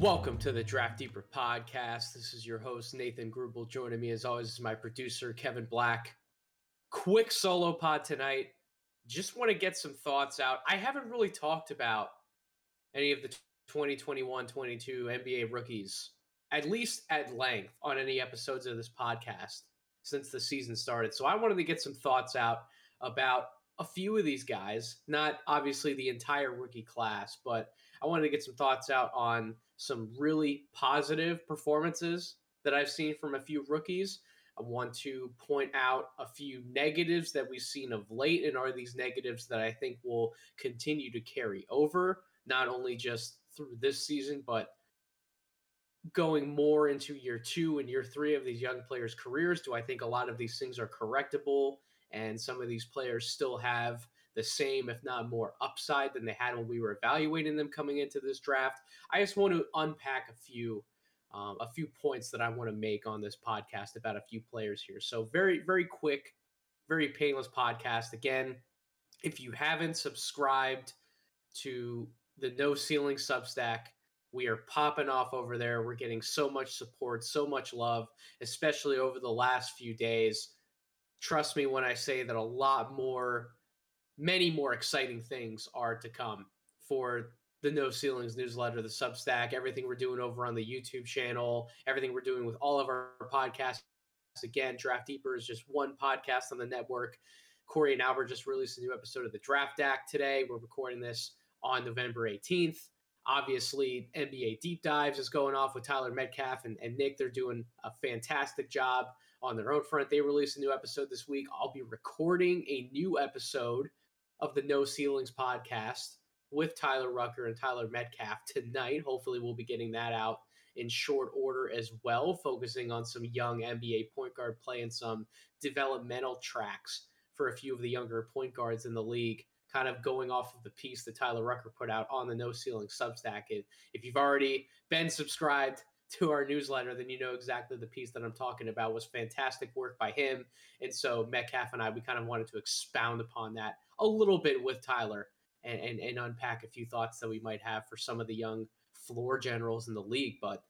Welcome to the Draft Deeper podcast. This is your host, Nathan Grubel. Joining me, as always, is my producer, Kevin Black. Quick solo pod tonight. Just want to get some thoughts out. I haven't really talked about any of the 2021 22 NBA rookies, at least at length, on any episodes of this podcast since the season started. So I wanted to get some thoughts out about a few of these guys, not obviously the entire rookie class, but I wanted to get some thoughts out on some really positive performances that I've seen from a few rookies. I want to point out a few negatives that we've seen of late, and are these negatives that I think will continue to carry over, not only just through this season, but going more into year two and year three of these young players' careers. Do I think a lot of these things are correctable? And some of these players still have the same, if not more, upside than they had when we were evaluating them coming into this draft. I just want to unpack a few. Um, a few points that I want to make on this podcast about a few players here. So, very, very quick, very painless podcast. Again, if you haven't subscribed to the No Ceiling Substack, we are popping off over there. We're getting so much support, so much love, especially over the last few days. Trust me when I say that a lot more many more exciting things are to come for the No Ceilings newsletter, the Substack, everything we're doing over on the YouTube channel, everything we're doing with all of our podcasts. Again, Draft Deeper is just one podcast on the network. Corey and Albert just released a new episode of the Draft Act today. We're recording this on November 18th. Obviously, NBA Deep Dives is going off with Tyler Metcalf and, and Nick. They're doing a fantastic job on their own front. They released a new episode this week. I'll be recording a new episode of the No Ceilings podcast with Tyler Rucker and Tyler Metcalf tonight. Hopefully, we'll be getting that out in short order as well, focusing on some young NBA point guard play and some developmental tracks for a few of the younger point guards in the league. Kind of going off of the piece that Tyler Rucker put out on the No Ceiling Substack. And If you've already been subscribed to our newsletter, then you know exactly the piece that I'm talking about was fantastic work by him. And so Metcalf and I, we kind of wanted to expound upon that a little bit with Tyler and, and, and unpack a few thoughts that we might have for some of the young floor generals in the league. But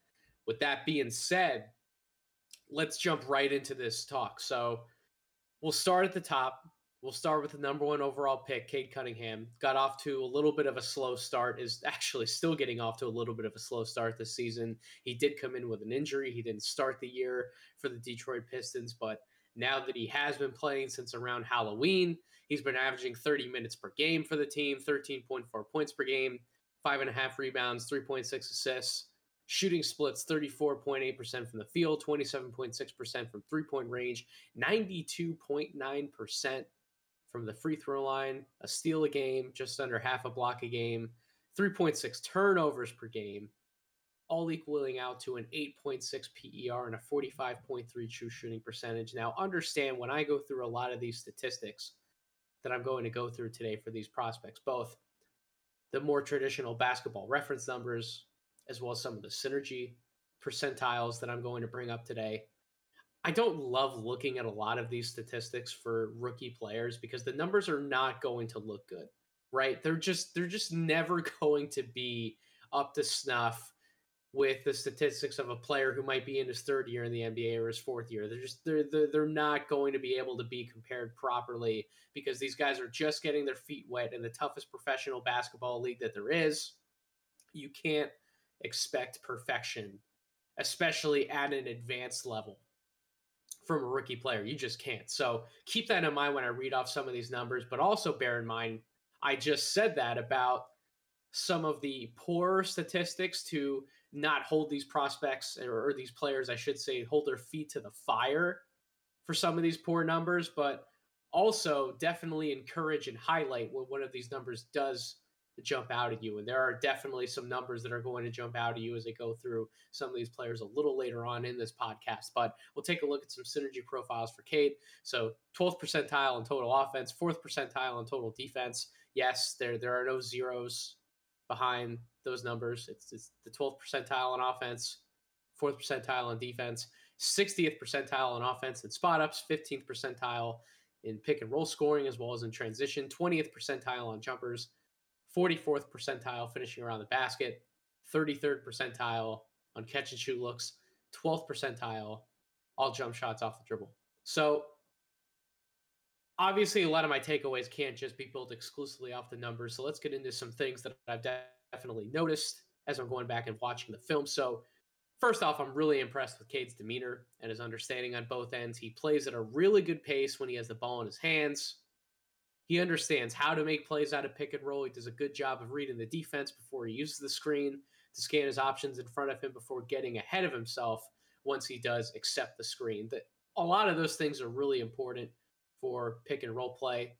with that being said, let's jump right into this talk. So we'll start at the top. We'll start with the number one overall pick, Cade Cunningham. Got off to a little bit of a slow start, is actually still getting off to a little bit of a slow start this season. He did come in with an injury. He didn't start the year for the Detroit Pistons, but now that he has been playing since around Halloween, he's been averaging 30 minutes per game for the team, 13.4 points per game, five and a half rebounds, 3.6 assists. Shooting splits 34.8% from the field, 27.6% from three point range, 92.9% from the free throw line, a steal a game, just under half a block a game, 3.6 turnovers per game, all equaling out to an 8.6 PER and a 45.3 true shooting percentage. Now, understand when I go through a lot of these statistics that I'm going to go through today for these prospects, both the more traditional basketball reference numbers, as well as some of the synergy percentiles that I'm going to bring up today. I don't love looking at a lot of these statistics for rookie players because the numbers are not going to look good, right? They're just they're just never going to be up to snuff with the statistics of a player who might be in his third year in the NBA or his fourth year. They're just they're they're, they're not going to be able to be compared properly because these guys are just getting their feet wet in the toughest professional basketball league that there is. You can't expect perfection, especially at an advanced level from a rookie player. You just can't. So keep that in mind when I read off some of these numbers, but also bear in mind, I just said that about some of the poor statistics to not hold these prospects or, or these players, I should say, hold their feet to the fire for some of these poor numbers, but also definitely encourage and highlight when one of these numbers does jump out at you. And there are definitely some numbers that are going to jump out at you as I go through some of these players a little later on in this podcast. But we'll take a look at some synergy profiles for Cade. So 12th percentile in total offense, fourth percentile in total defense. Yes, there there are no zeros behind those numbers. It's, it's the 12th percentile on offense, fourth percentile on defense, 60th percentile on offense and spot ups, 15th percentile in pick and roll scoring as well as in transition, 20th percentile on jumpers, 44th percentile finishing around the basket, 33rd percentile on catch and shoot looks, 12th percentile all jump shots off the dribble. So obviously, a lot of my takeaways can't just be built exclusively off the numbers. So let's get into some things that I've definitely noticed as I'm going back and watching the film. So first off, I'm really impressed with Cade's demeanor and his understanding on both ends. He plays at a really good pace when he has the ball in his hands. He understands how to make plays out of pick and roll. He does a good job of reading the defense before he uses the screen to scan his options in front of him before getting ahead of himself once he does accept the screen. That a lot of those things are really important for pick and roll play.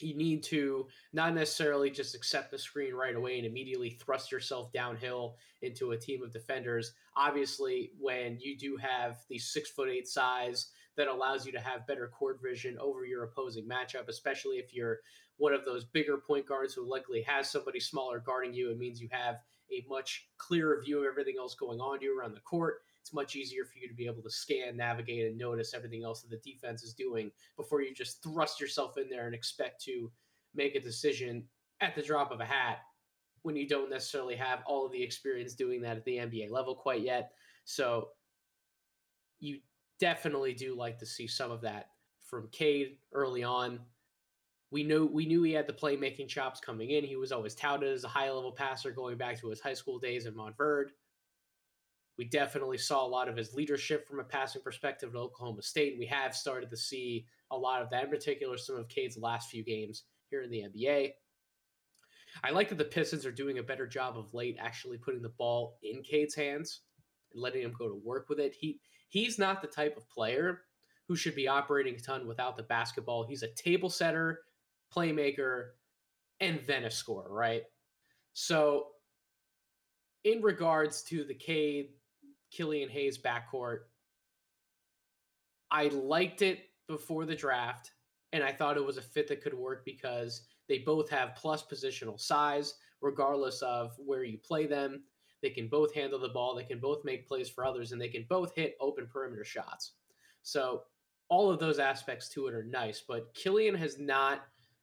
You need to not necessarily just accept the screen right away and immediately thrust yourself downhill into a team of defenders. Obviously, when you do have the six foot eight size that allows you to have better court vision over your opposing matchup, especially if you're one of those bigger point guards who likely has somebody smaller guarding you, it means you have a much clearer view of everything else going on to you around the court it's much easier for you to be able to scan, navigate, and notice everything else that the defense is doing before you just thrust yourself in there and expect to make a decision at the drop of a hat when you don't necessarily have all of the experience doing that at the NBA level quite yet. So you definitely do like to see some of that from Cade early on. We knew we knew he had the playmaking chops coming in. He was always touted as a high level passer going back to his high school days in Montverde. We definitely saw a lot of his leadership from a passing perspective at Oklahoma State. We have started to see a lot of that, in particular, some of Cade's last few games here in the NBA. I like that the Pistons are doing a better job of late actually putting the ball in Cade's hands and letting him go to work with it. He he's not the type of player who should be operating a ton without the basketball. He's a table setter, playmaker, and then a scorer, right? So in regards to the Cade Killian Hayes backcourt. I liked it before the draft, and I thought it was a fit that could work because they both have plus positional size, regardless of where you play them. They can both handle the ball, they can both make plays for others, and they can both hit open perimeter shots. So, all of those aspects to it are nice, but Killian has not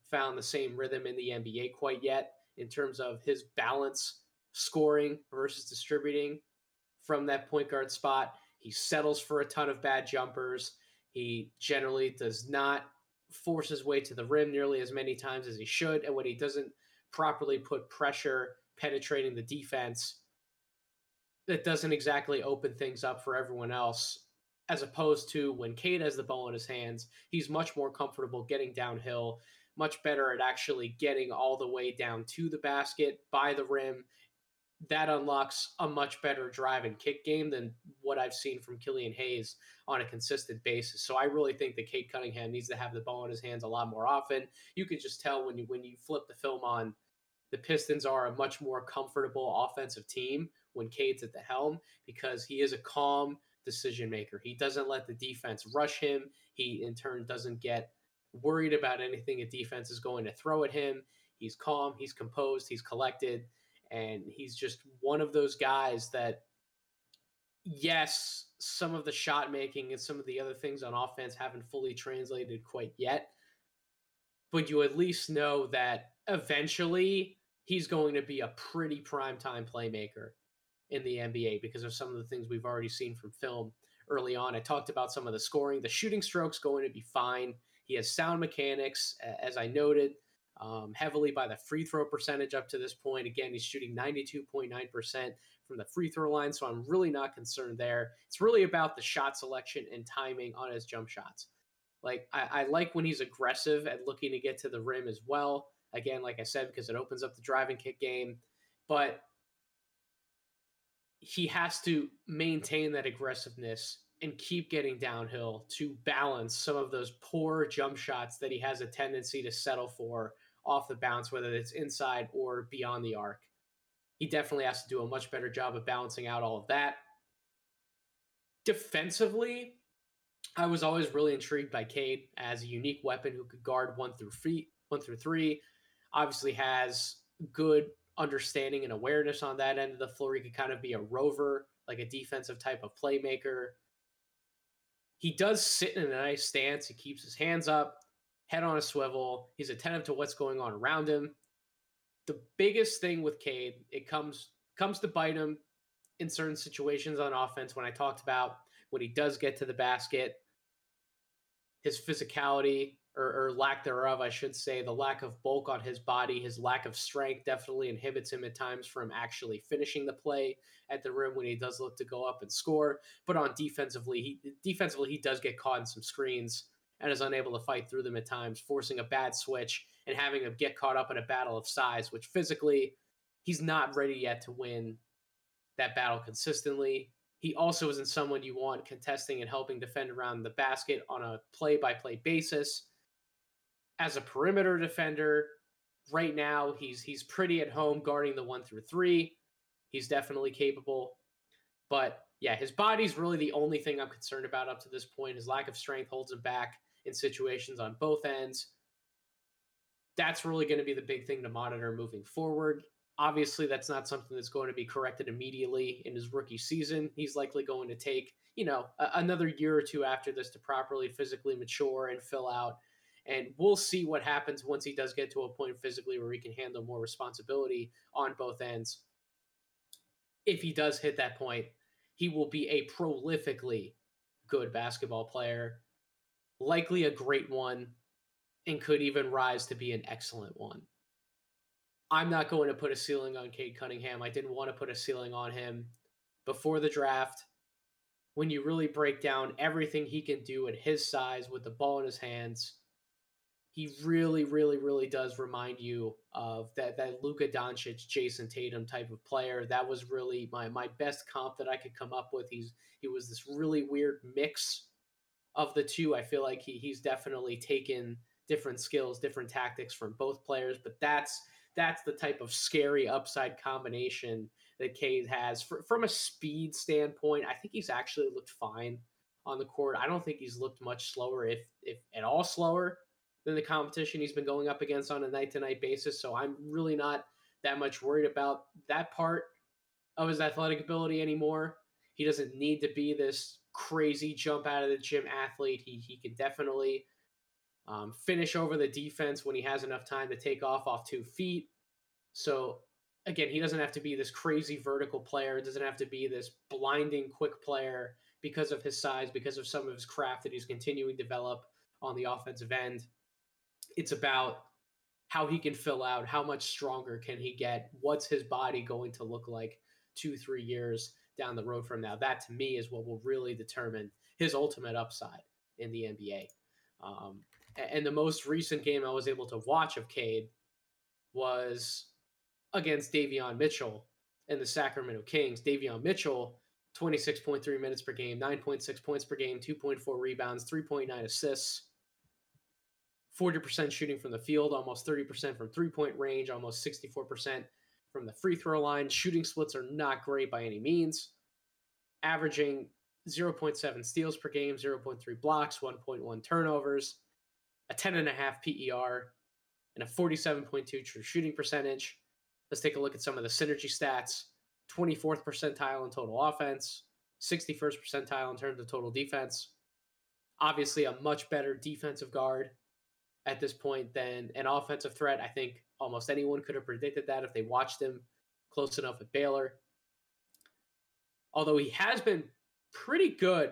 found the same rhythm in the NBA quite yet in terms of his balance scoring versus distributing from that point guard spot. He settles for a ton of bad jumpers. He generally does not force his way to the rim nearly as many times as he should. And when he doesn't properly put pressure penetrating the defense, that doesn't exactly open things up for everyone else. As opposed to when Cade has the ball in his hands, he's much more comfortable getting downhill, much better at actually getting all the way down to the basket by the rim that unlocks a much better drive and kick game than what I've seen from Killian Hayes on a consistent basis. So I really think that Cade Cunningham needs to have the ball in his hands a lot more often. You can just tell when you when you flip the film on, the Pistons are a much more comfortable offensive team when Cade's at the helm because he is a calm decision maker. He doesn't let the defense rush him. He in turn doesn't get worried about anything a defense is going to throw at him. He's calm, he's composed, he's collected and he's just one of those guys that yes some of the shot making and some of the other things on offense haven't fully translated quite yet but you at least know that eventually he's going to be a pretty prime time playmaker in the NBA because of some of the things we've already seen from film early on. I talked about some of the scoring. The shooting stroke's going to be fine. He has sound mechanics, as I noted um, heavily by the free throw percentage up to this point. Again, he's shooting 92.9% from the free throw line, so I'm really not concerned there. It's really about the shot selection and timing on his jump shots. Like, I, I like when he's aggressive at looking to get to the rim as well. Again, like I said, because it opens up the driving kick game. But he has to maintain that aggressiveness and keep getting downhill to balance some of those poor jump shots that he has a tendency to settle for off the bounce, whether it's inside or beyond the arc. He definitely has to do a much better job of balancing out all of that. Defensively, I was always really intrigued by Cade as a unique weapon who could guard one through feet, one through three. Obviously has good understanding and awareness on that end of the floor. He could kind of be a rover, like a defensive type of playmaker. He does sit in a nice stance. He keeps his hands up head on a swivel. He's attentive to what's going on around him. The biggest thing with Cade, it comes comes to bite him in certain situations on offense. When I talked about when he does get to the basket, his physicality or, or, lack thereof, I should say, the lack of bulk on his body, his lack of strength definitely inhibits him at times from actually finishing the play at the rim when he does look to go up and score. But on defensively, he defensively he does get caught in some screens and is unable to fight through them at times, forcing a bad switch and having him get caught up in a battle of size, which physically he's not ready yet to win that battle consistently. He also isn't someone you want contesting and helping defend around the basket on a play by play basis. As a perimeter defender, right now he's he's pretty at home guarding the one through three. He's definitely capable. But yeah, his body's really the only thing I'm concerned about up to this point. His lack of strength holds him back in situations on both ends. That's really going to be the big thing to monitor moving forward. Obviously, that's not something that's going to be corrected immediately in his rookie season. He's likely going to take, you know, a- another year or two after this to properly physically mature and fill out. And we'll see what happens once he does get to a point physically where he can handle more responsibility on both ends. If he does hit that point, he will be a prolifically good basketball player, likely a great one, and could even rise to be an excellent one. I'm not going to put a ceiling on Cade Cunningham. I didn't want to put a ceiling on him before the draft. When you really break down everything he can do at his size with the ball in his hands, he really, really, really does remind you of that that Luka Doncic, Jayson Tatum type of player. That was really my my best comp that I could come up with. He's he was this really weird mix of the two. I feel like he he's definitely taken different skills, different tactics from both players, but that's that's the type of scary upside combination that Cade has. For, from a speed standpoint, I think he's actually looked fine on the court. I don't think he's looked much slower, if if at all slower than the competition he's been going up against on a night to night basis. So I'm really not that much worried about that part of his athletic ability anymore. He doesn't need to be this crazy jump out of the gym athlete. He he can definitely um, finish over the defense when he has enough time to take off off two feet. So again, he doesn't have to be this crazy vertical player. It doesn't have to be this blinding quick player because of his size, because of some of his craft that he's continuing to develop on the offensive end. It's about how he can fill out, how much stronger can he get, what's his body going to look like two, three years down the road from now. That to me is what will really determine his ultimate upside in the NBA. Um, and the most recent game I was able to watch of Cade was against Davion Mitchell and the Sacramento Kings. Davion Mitchell, 26.3 minutes per game, 9.6 points per game, 2.4 rebounds, 3.9 assists, 40% shooting from the field, almost 30% from three point range, almost 64% from the free throw line. Shooting splits are not great by any means, averaging 0.7 steals per game, 0.3 blocks, 1.1 turnovers a 10.5 PER, and a 47.2 true shooting percentage. Let's take a look at some of the synergy stats 24th percentile in total offense, 61st percentile in terms of total defense. Obviously, a much better defensive guard at this point than an offensive threat. I think almost anyone could have predicted that if they watched him close enough at Baylor. Although he has been pretty good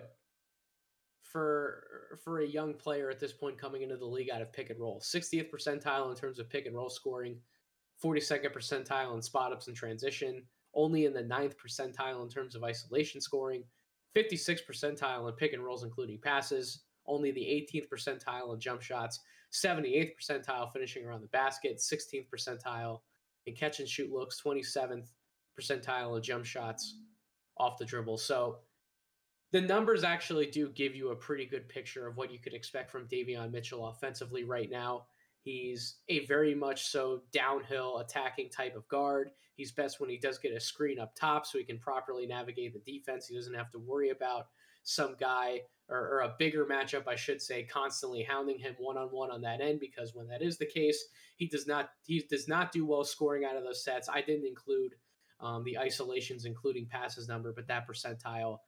for for a young player at this point coming into the league out of pick and roll. 60th percentile in terms of pick and roll scoring, 42nd percentile in spot ups and transition, only in the ninth percentile in terms of isolation scoring, 56th percentile in pick and rolls including passes, only the 18th percentile in jump shots, 78th percentile finishing around the basket, 16th percentile in catch and shoot looks, 27th percentile of jump shots off the dribble. So the numbers actually do give you a pretty good picture of what you could expect from Davion Mitchell offensively right now. He's a very much so downhill attacking type of guard. He's best when he does get a screen up top so he can properly navigate the defense. He doesn't have to worry about some guy or, or a bigger matchup, I should say, constantly hounding him one on one on that end because when that is the case, he does not he does not do well scoring out of those sets. I didn't include um, the isolations, including passes number, but that percentile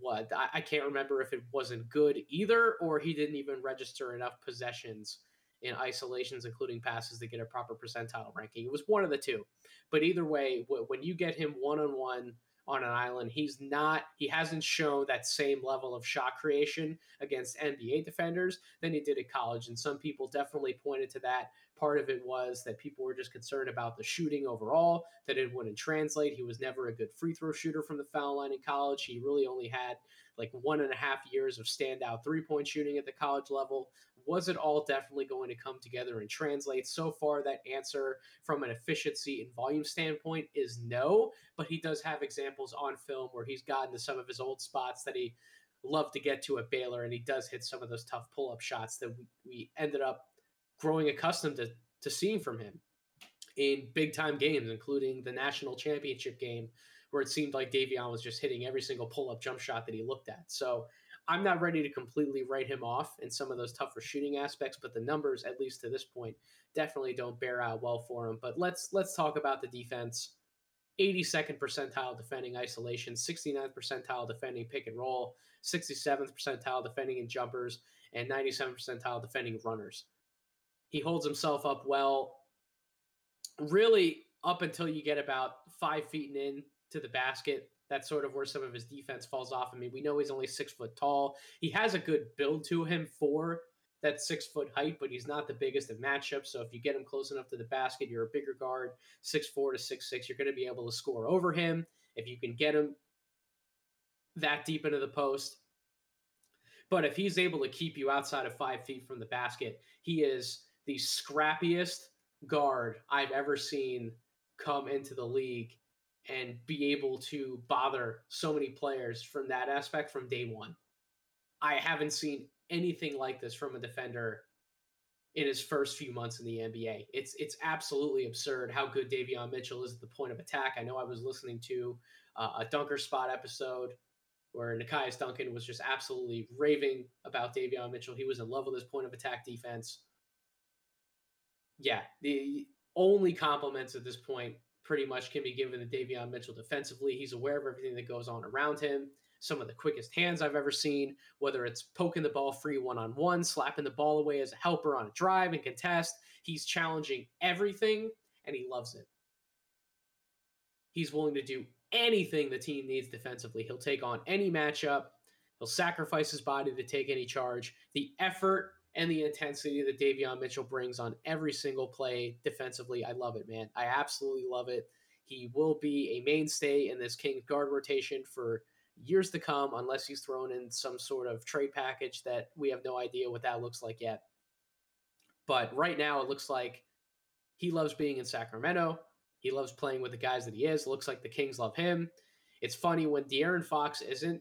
what I, I, can't remember if it wasn't good either or he didn't even register enough possessions in isolations, including passes, to get a proper percentile ranking. It was one of the two. But either way, when you get him one on one on an island. He's not, he hasn't shown that same level of shot creation against NBA defenders than he did at college. And some people definitely pointed to that. Part of it was that people were just concerned about the shooting overall, that it wouldn't translate. He was never a good free throw shooter from the foul line in college. He really only had like one and a half years of standout three point shooting at the college level was it all definitely going to come together and translate? So far, that answer from an efficiency and volume standpoint is no, but he does have examples on film where he's gotten to some of his old spots that he loved to get to at Baylor, and he does hit some of those tough pull up shots that we, we ended up growing accustomed to, to seeing from him in big time games, including the national championship game, where it seemed like Davion was just hitting every single pull up jump shot that he looked at. So I'm not ready to completely write him off in some of those tougher shooting aspects, but the numbers, at least to this point, definitely don't bear out well for him. But let's let's talk about the defense. 82nd percentile defending isolation, 69th percentile defending pick and roll, 67th percentile defending in jumpers, and 97th percentile defending runners. He holds himself up well, really up until you get about five feet in to the basket that's sort of where some of his defense falls off. I mean, we know he's only six foot tall. He has a good build to him for that six foot height, but he's not the biggest of matchups. So if you get him close enough to the basket, you're a bigger guard, six four to six six. You're going to be able to score over him if you can get him that deep into the post. But if he's able to keep you outside of five feet from the basket, he is the scrappiest guard I've ever seen come into the league and be able to bother so many players from that aspect from day one. I haven't seen anything like this from a defender in his first few months in the NBA. It's it's absolutely absurd how good Davion Mitchell is at the point of attack. I know I was listening to uh, a Dunker Spot episode where Nekias Duncan was just absolutely raving about Davion Mitchell. He was in love with his point of attack defense. Yeah, the only compliments at this point pretty much can be given to Davion Mitchell defensively. He's aware of everything that goes on around him. Some of the quickest hands I've ever seen, whether it's poking the ball free one on one, slapping the ball away as a helper on a drive and contest. He's challenging everything and he loves it. He's willing to do anything the team needs defensively. He'll take on any matchup. He'll sacrifice his body to take any charge. The effort and the intensity that Davion Mitchell brings on every single play defensively. I love it, man. I absolutely love it. He will be a mainstay in this Kings guard rotation for years to come, unless he's thrown in some sort of trade package that we have no idea what that looks like yet. But right now, it looks like he loves being in Sacramento. He loves playing with the guys that he is. Looks like the Kings love him. It's funny when De'Aaron Fox isn't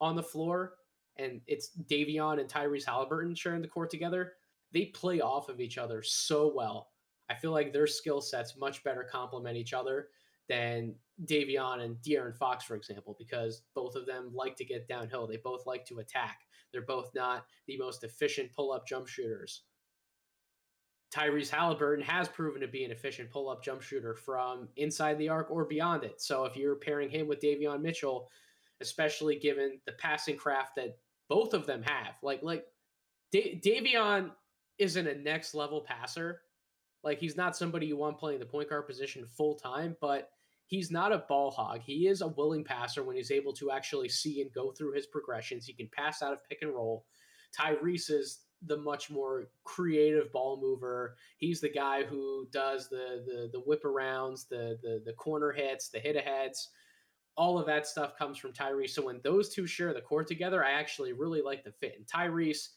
on the floor and it's Davion and Tyrese Halliburton sharing the court together, they play off of each other so well. I feel like their skill sets much better complement each other than Davion and De'Aaron Fox, for example, because both of them like to get downhill. They both like to attack. They're both not the most efficient pull up jump shooters. Tyrese Halliburton has proven to be an efficient pull up jump shooter from inside the arc or beyond it. So if you're pairing him with Davion Mitchell, especially given the passing craft that both of them have. Like like da- Davion isn't a next level passer. Like he's not somebody you want playing the point guard position full time, but he's not a ball hog. He is a willing passer when he's able to actually see and go through his progressions. He can pass out of pick and roll. Tyrese is the much more creative ball mover. He's the guy who does the the the whip arounds, the the the corner hits, the hit aheads all of that stuff comes from Tyrese. So when those two share the court together, I actually really like the fit. And Tyrese,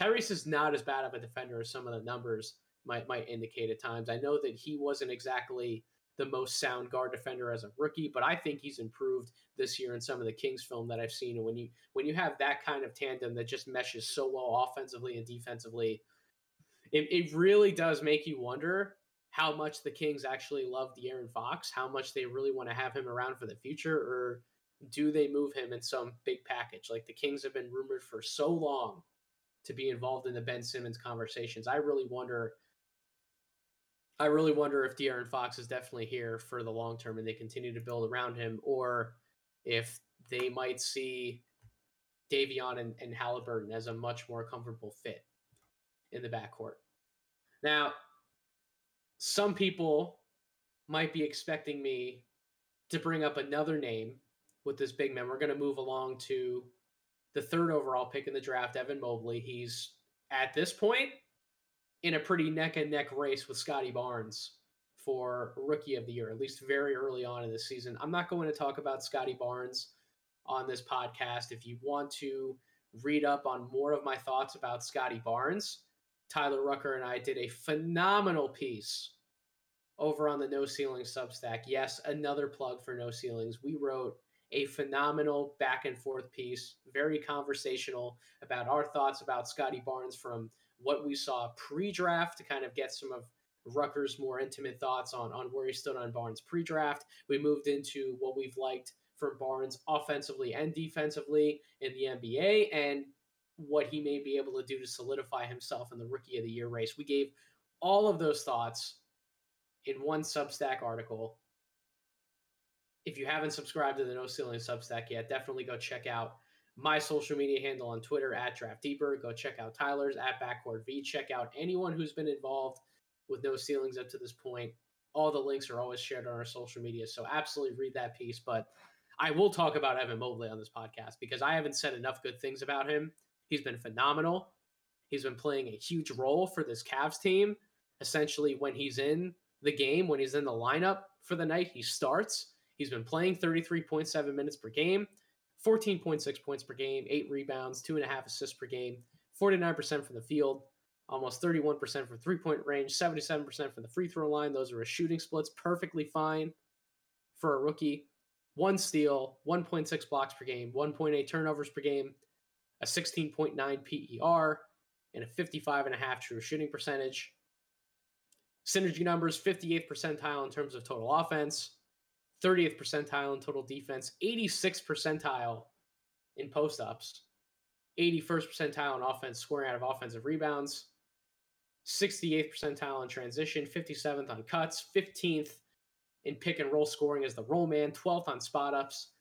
Tyrese is not as bad of a defender as some of the numbers might might indicate at times. I know that he wasn't exactly the most sound guard defender as a rookie, but I think he's improved this year in some of the Kings film that I've seen. And when you when you have that kind of tandem that just meshes so well offensively and defensively, it, it really does make you wonder how much the Kings actually love De'Aaron Fox, how much they really want to have him around for the future, or do they move him in some big package? Like the Kings have been rumored for so long to be involved in the Ben Simmons conversations. I really wonder. I really wonder if De'Aaron Fox is definitely here for the long term and they continue to build around him, or if they might see Davion and, and Halliburton as a much more comfortable fit in the backcourt. Now, some people might be expecting me to bring up another name with this big man. We're going to move along to the third overall pick in the draft, Evan Mobley. He's at this point in a pretty neck and neck race with Scottie Barnes for rookie of the year, at least very early on in the season. I'm not going to talk about Scottie Barnes on this podcast. If you want to read up on more of my thoughts about Scottie Barnes, Tyler Rucker and I did a phenomenal piece over on the No Ceiling Substack. Yes, another plug for No Ceilings. We wrote a phenomenal back and forth piece, very conversational about our thoughts about Scottie Barnes from what we saw pre-draft to kind of get some of Rucker's more intimate thoughts on on where he stood on Barnes pre-draft. We moved into what we've liked from Barnes offensively and defensively in the NBA and what he may be able to do to solidify himself in the rookie of the year race. We gave all of those thoughts in one Substack article. If you haven't subscribed to the No Ceiling Substack yet, definitely go check out my social media handle on Twitter at Draft Deeper. Go check out Tyler's at Backcourt V. Check out anyone who's been involved with No Ceilings up to this point. All the links are always shared on our social media, so absolutely read that piece. But I will talk about Evan Mobley on this podcast because I haven't said enough good things about him. He's been phenomenal. He's been playing a huge role for this Cavs team. Essentially, when he's in the game, when he's in the lineup for the night, he starts. He's been playing 33.7 minutes per game, 14.6 points per game, eight rebounds, two and a half assists per game, 49% from the field, almost 31% from three point range, 77% from the free throw line. Those are his shooting splits, perfectly fine for a rookie one steal, 1.6 blocks per game, 1.8 turnovers per game, a 16.9 PER, and a 55.5 true shooting percentage. Synergy numbers 58th percentile in terms of total offense, 30th percentile in total defense, 86th percentile in post ups, 81st percentile in offense, scoring out of offensive rebounds, 68th percentile in transition, 57th on cuts, 15th in pick and roll scoring as the roll man, 12th on spot ups,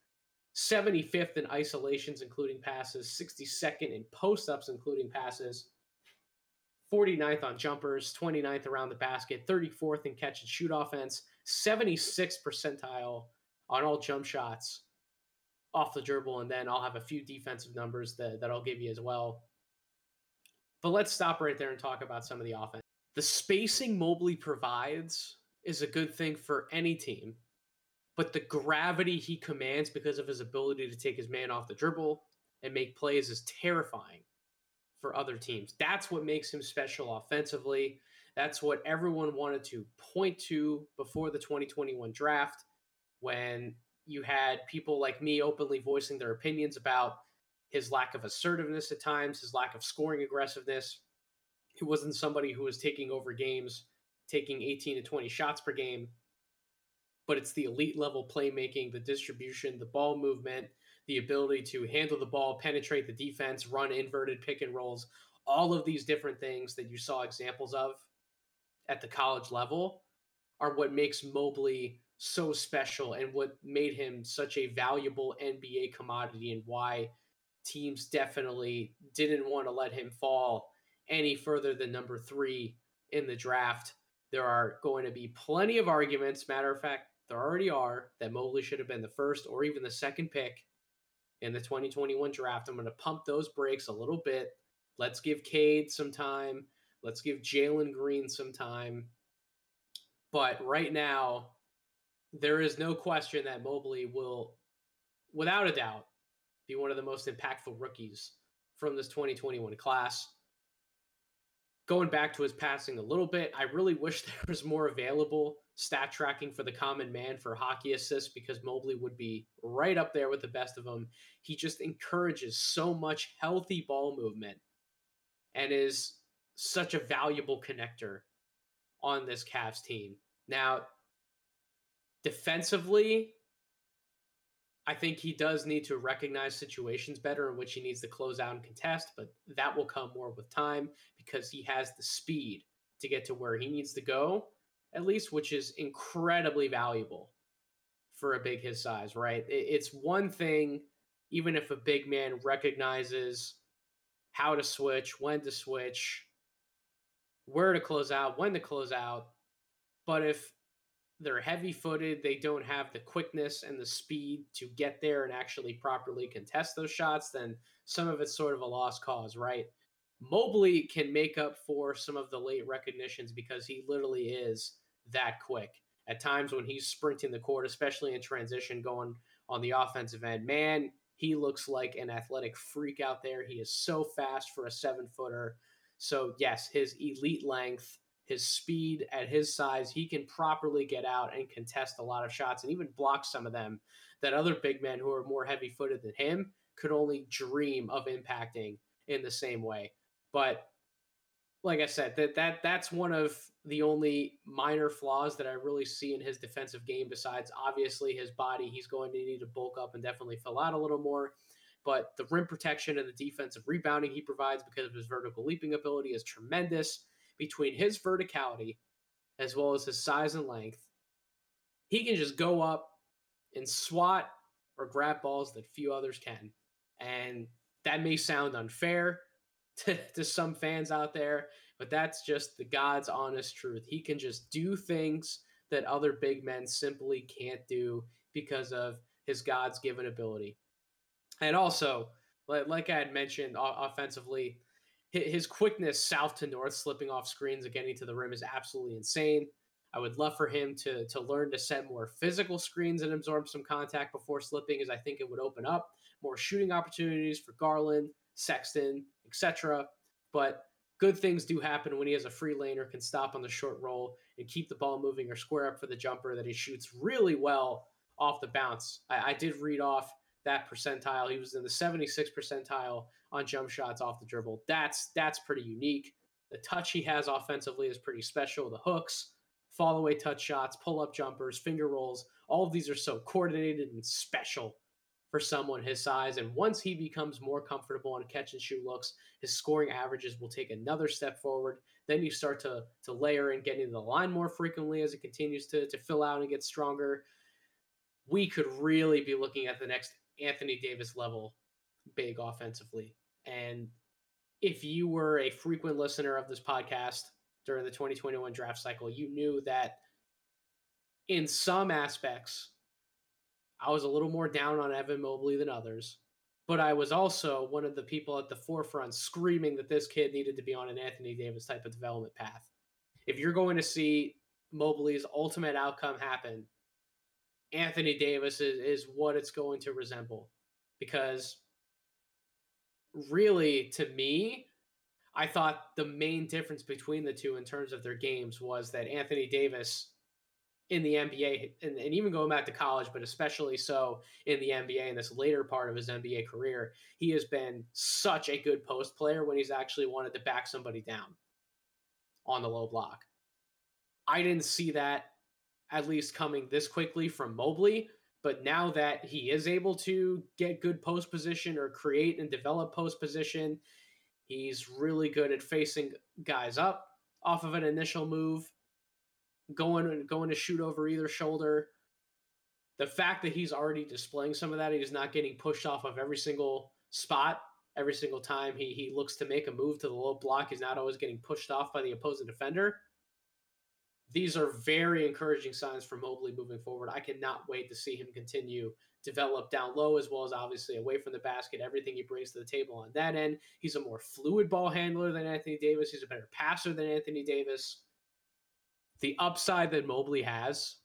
75th in isolations, including passes, 62nd in post ups, including passes, 49th on jumpers, 29th around the basket, 34th in catch and shoot offense, 76th percentile on all jump shots off the dribble. And then I'll have a few defensive numbers that, that I'll give you as well. But let's stop right there and talk about some of the offense. The spacing Mobley provides is a good thing for any team, but the gravity he commands because of his ability to take his man off the dribble and make plays is terrifying for other teams. That's what makes him special offensively. That's what everyone wanted to point to before the 2021 draft when you had people like me openly voicing their opinions about his lack of assertiveness at times, his lack of scoring aggressiveness. He wasn't somebody who was taking over games taking 18 to 20 shots per game, but it's the elite level playmaking, the distribution, the ball movement, the ability to handle the ball, penetrate the defense, run inverted pick and rolls, all of these different things that you saw examples of at the college level are what makes Mobley so special and what made him such a valuable NBA commodity and why teams definitely didn't want to let him fall any further than number three in the draft. There are going to be plenty of arguments. Matter of fact, there already are that Mobley should have been the first or even the second pick in the 2021 draft. I'm going to pump those brakes a little bit. Let's give Cade some time. Let's give Jalen Green some time. But right now, there is no question that Mobley will, without a doubt, be one of the most impactful rookies from this 2021 class going back to his passing a little bit, I really wish there was more available stat tracking for the common man for hockey assists because Mobley would be right up there with the best of them. He just encourages so much healthy ball movement and is such a valuable connector on this Cavs team. Now, defensively, I think he does need to recognize situations better in which he needs to close out and contest, but that will come more with time because he has the speed to get to where he needs to go, at least, which is incredibly valuable for a big his size, right? It's one thing, even if a big man recognizes how to switch, when to switch, where to close out, when to close out. But if they're heavy footed, they don't have the quickness and the speed to get there and actually properly contest those shots, then some of it's sort of a lost cause, right? Mobley can make up for some of the late recognitions because he literally is that quick. At times when he's sprinting the court, especially in transition going on the offensive end, man, he looks like an athletic freak out there. He is so fast for a seven footer. So, yes, his elite length, his speed at his size, he can properly get out and contest a lot of shots and even block some of them that other big men who are more heavy footed than him could only dream of impacting in the same way. But like I said, that that that's one of the only minor flaws that I really see in his defensive game. Besides, obviously, his body, he's going to need to bulk up and definitely fill out a little more. But the rim protection and the defensive rebounding he provides because of his vertical leaping ability is tremendous. Between his verticality as well as his size and length, he can just go up and swat or grab balls that few others can. And that may sound unfair to, to some fans out there, but that's just the God's honest truth. He can just do things that other big men simply can't do because of his God's given ability. And also, like I had mentioned, offensively, his quickness south to north, slipping off screens and getting to the rim is absolutely insane. I would love for him to to learn to set more physical screens and absorb some contact before slipping, as I think it would open up more shooting opportunities for Garland, Sexton, etc. But good things do happen when he has a free lane or can stop on the short roll and keep the ball moving or square up for the jumper that he shoots really well off the bounce. I, I did read off that percentile. He was in the 76 percentile on jump shots off the dribble. That's that's pretty unique. The touch he has offensively is pretty special. The hooks, fall away touch shots, pull up jumpers, finger rolls, all of these are so coordinated and special for someone his size. And once he becomes more comfortable on catch and shoot looks, his scoring averages will take another step forward. Then you start to to layer in getting to the line more frequently as it continues to, to fill out and get stronger. We could really be looking at the next Anthony Davis level big offensively. And if you were a frequent listener of this podcast during the 2021 draft cycle, you knew that in some aspects, I was a little more down on Evan Mobley than others, but I was also one of the people at the forefront screaming that this kid needed to be on an Anthony Davis type of development path. If you're going to see Mobley's ultimate outcome happen, Anthony Davis is, is what it's going to resemble. Because really, to me, I thought the main difference between the two in terms of their games was that Anthony Davis in the NBA and, and, even going back to college, but especially so in the NBA in this later part of his NBA career, he has been such a good post player when he's actually wanted to back somebody down on the low block. I didn't see that at least coming this quickly from Mobley, but now that he is able to get good post position or create and develop post position, he's really good at facing guys up off of an initial move going going to shoot over either shoulder. The fact that he's already displaying some of that, he's not getting pushed off of every single spot every single time he he looks to make a move to the low block. He's not always getting pushed off by the opposing defender. These are very encouraging signs for Mobley moving forward. I cannot wait to see him continue develop down low as well as obviously away from the basket. Everything he brings to the table on that end. He's a more fluid ball handler than Anthony Davis. He's a better passer than Anthony Davis the upside that Mobley has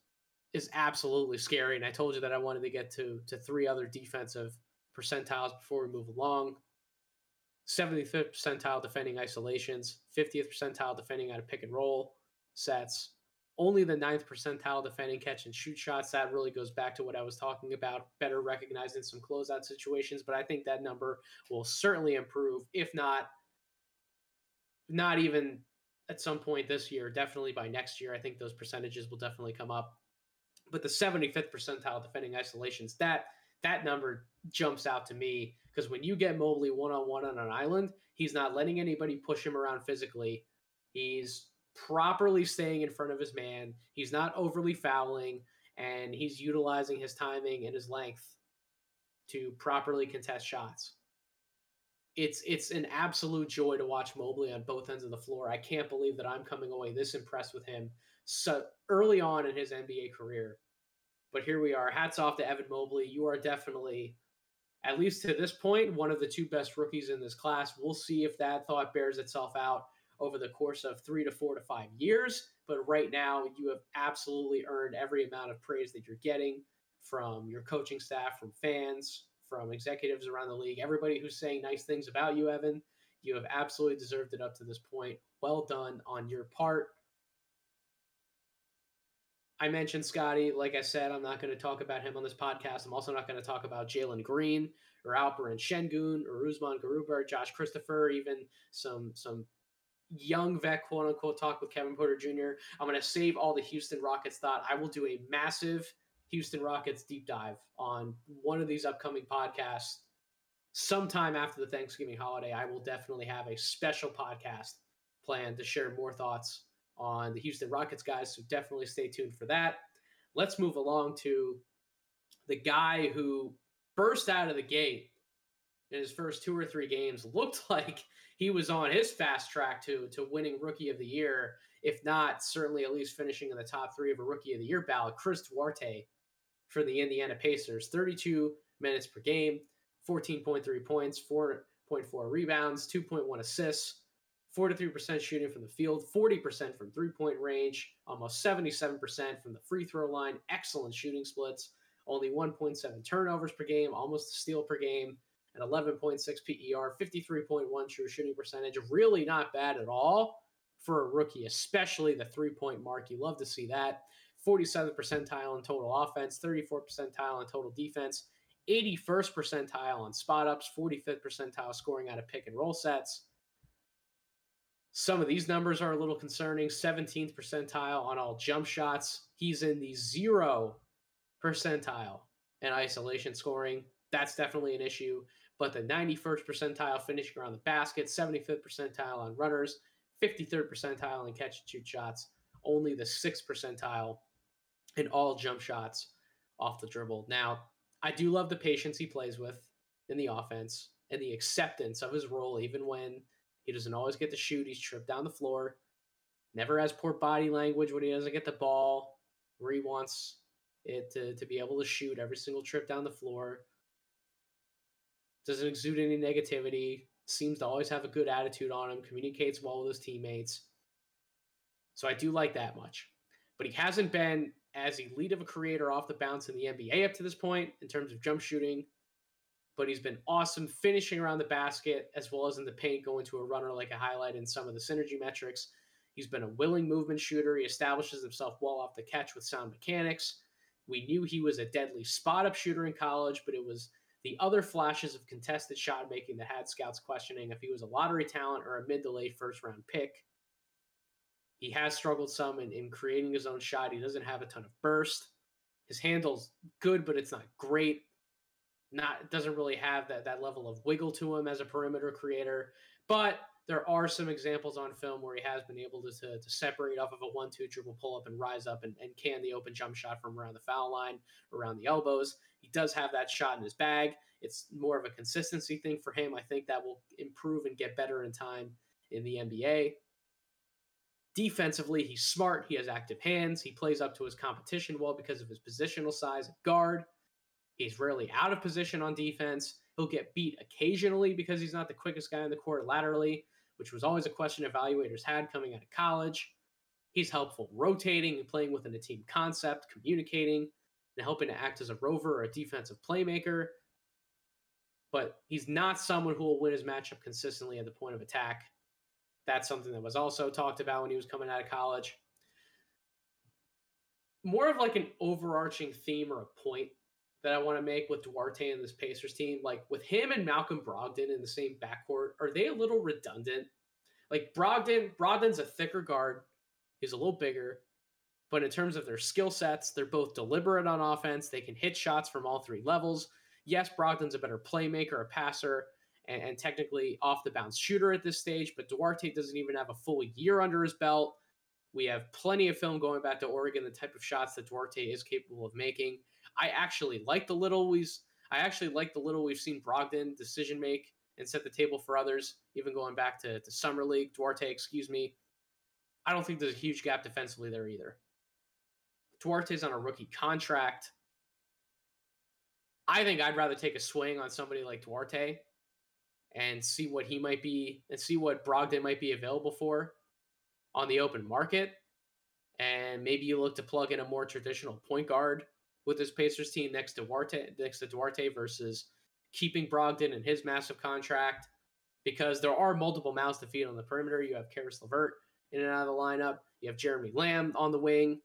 is absolutely scary. And I told you that I wanted to get to to three other defensive percentiles before we move along. 75th percentile defending isolations, 50th percentile defending out of pick and roll sets, only the ninth percentile defending catch and shoot shots. That really goes back to what I was talking about, better recognizing some closeout situations. But I think that number will certainly improve, if not, not even at some point this year, definitely by next year. I think those percentages will definitely come up. But the 75th percentile defending isolations, that that number jumps out to me because when you get Mobley one on one on an island, he's not letting anybody push him around physically. He's properly staying in front of his man. He's not overly fouling, and he's utilizing his timing and his length to properly contest shots. It's it's an absolute joy to watch Mobley on both ends of the floor. I can't believe that I'm coming away this impressed with him so early on in his NBA career. But here we are. Hats off to Evan Mobley. You are definitely, at least to this point, one of the two best rookies in this class. We'll see if that thought bears itself out over the course of three to four to five years. But right now, you have absolutely earned every amount of praise that you're getting from your coaching staff, from fans, from executives around the league, everybody who's saying nice things about you, Evan. You have absolutely deserved it up to this point. Well done on your part. I mentioned Scottie. Like I said, I'm not going to talk about him on this podcast. I'm also not going to talk about Jalen Green or Alperen Sengun or Usman Garuba Josh Christopher, even some some young vet quote unquote talk with Kevin Porter Jr. I'm going to save all the Houston Rockets thought. I will do a massive Houston Rockets deep dive on one of these upcoming podcasts sometime after the Thanksgiving holiday. I will definitely have a special podcast planned to share more thoughts on the Houston Rockets guys. So definitely stay tuned for that. Let's move along to the guy who burst out of the gate in his first two or three games looked like he was on his fast track to to winning rookie of the year if not certainly at least finishing in the top three of a rookie of the year ballot chris duarte for the Indiana Pacers 32 minutes per game, 14.3 points, 4.4 rebounds, 2.1 assists, 43% shooting from the field, 40% from three point range, almost 77% from the free throw line, excellent shooting splits, only 1.7 turnovers per game, almost a steal per game, and 11.6 PER, 53.1 true shooting percentage. Really not bad at all for a rookie, especially the three point mark. You love to see that. 47th percentile in total offense, 34th percentile in total defense, 81st percentile on spot ups, 45th percentile scoring out of pick and roll sets. Some of these numbers are a little concerning. 17th percentile on all jump shots. He's in the zero percentile in isolation scoring. That's definitely an issue. But the 91st percentile finishing around the basket, 75th percentile on runners, 53rd percentile in catch and shoot shots, only the 6th percentile in all jump shots off the dribble. Now, I do love the patience he plays with in the offense and the acceptance of his role, even when he doesn't always get to shoot. He's tripped down the floor, never has poor body language when he doesn't get the ball where he wants it to, to be able to shoot every single trip down the floor. Doesn't exude any negativity, seems to always have a good attitude on him, communicates well with his teammates. So I do like that much. But he hasn't been as elite of a creator off the bounce in the NBA up to this point in terms of jump shooting. But he's been awesome finishing around the basket as well as in the paint, going to a runner like a highlight in some of the synergy metrics. He's been a willing movement shooter. He establishes himself well off the catch with sound mechanics. We knew he was a deadly spot up shooter in college, but it was the other flashes of contested shot making that had scouts questioning if he was a lottery talent or a mid to late first round pick. He has struggled some in, in creating his own shot. He doesn't have a ton of burst. His handle's good, but it's not great. Not doesn't really have that that level of wiggle to him as a perimeter creator. But there are some examples on film where he has been able to, to, to separate off of a one-two dribble pull up and rise up and, and can the open jump shot from around the foul line, around the elbows. He does have that shot in his bag. It's more of a consistency thing for him. I think that will improve and get better in time in the NBA. Defensively, he's smart. He has active hands. He plays up to his competition well because of his positional size at guard. He's rarely out of position on defense. He'll get beat occasionally because he's not the quickest guy on the court laterally, which was always a question evaluators had coming out of college. He's helpful rotating and playing within a team concept, communicating, and helping to act as a rover or a defensive playmaker. But he's not someone who will win his matchup consistently at the point of attack. That's something that was also talked about when he was coming out of college. More of like an overarching theme or a point that I want to make with Duarte and this Pacers team, like with him and Malcolm Brogdon in the same backcourt, are they a little redundant? Like Brogdon, Brogdon's a thicker guard, he's a little bigger, but in terms of their skill sets, they're both deliberate on offense. They can hit shots from all three levels. Yes, Brogdon's a better playmaker, a passer, and, and technically off the bounce shooter at this stage, but Duarte doesn't even have a full year under his belt. We have plenty of film going back to Oregon, the type of shots that Duarte is capable of making. I actually like the little we've I actually like the little we've seen Brogdon decision make and set the table for others, even going back to, to Summer League, Duarte, excuse me. I don't think there's a huge gap defensively there either. Duarte's on a rookie contract. I think I'd rather take a swing on somebody like Duarte and see what he might be and see what Brogdon might be available for on the open market. And maybe you look to plug in a more traditional point guard with this Pacers team next to Duarte next to Duarte versus keeping Brogdon and his massive contract because there are multiple mouths to feed on the perimeter. You have Caris LeVert in and out of the lineup. You have Jeremy Lamb on the wing.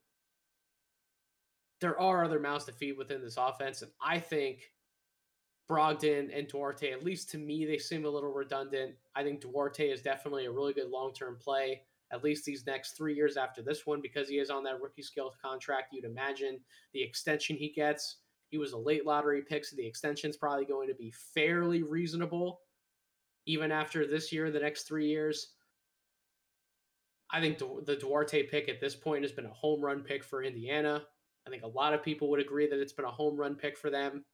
There are other mouths to feed within this offense, and I think Brogdon and Duarte, at least to me, they seem a little redundant. I think Duarte is definitely a really good long term play, at least these next three years after this one, because he is on that rookie scale contract. You'd imagine the extension he gets. He was a late lottery pick, so the extension is probably going to be fairly reasonable, even after this year, the next three years. I think the Duarte pick at this point has been a home run pick for Indiana. I think a lot of people would agree that it's been a home run pick for them.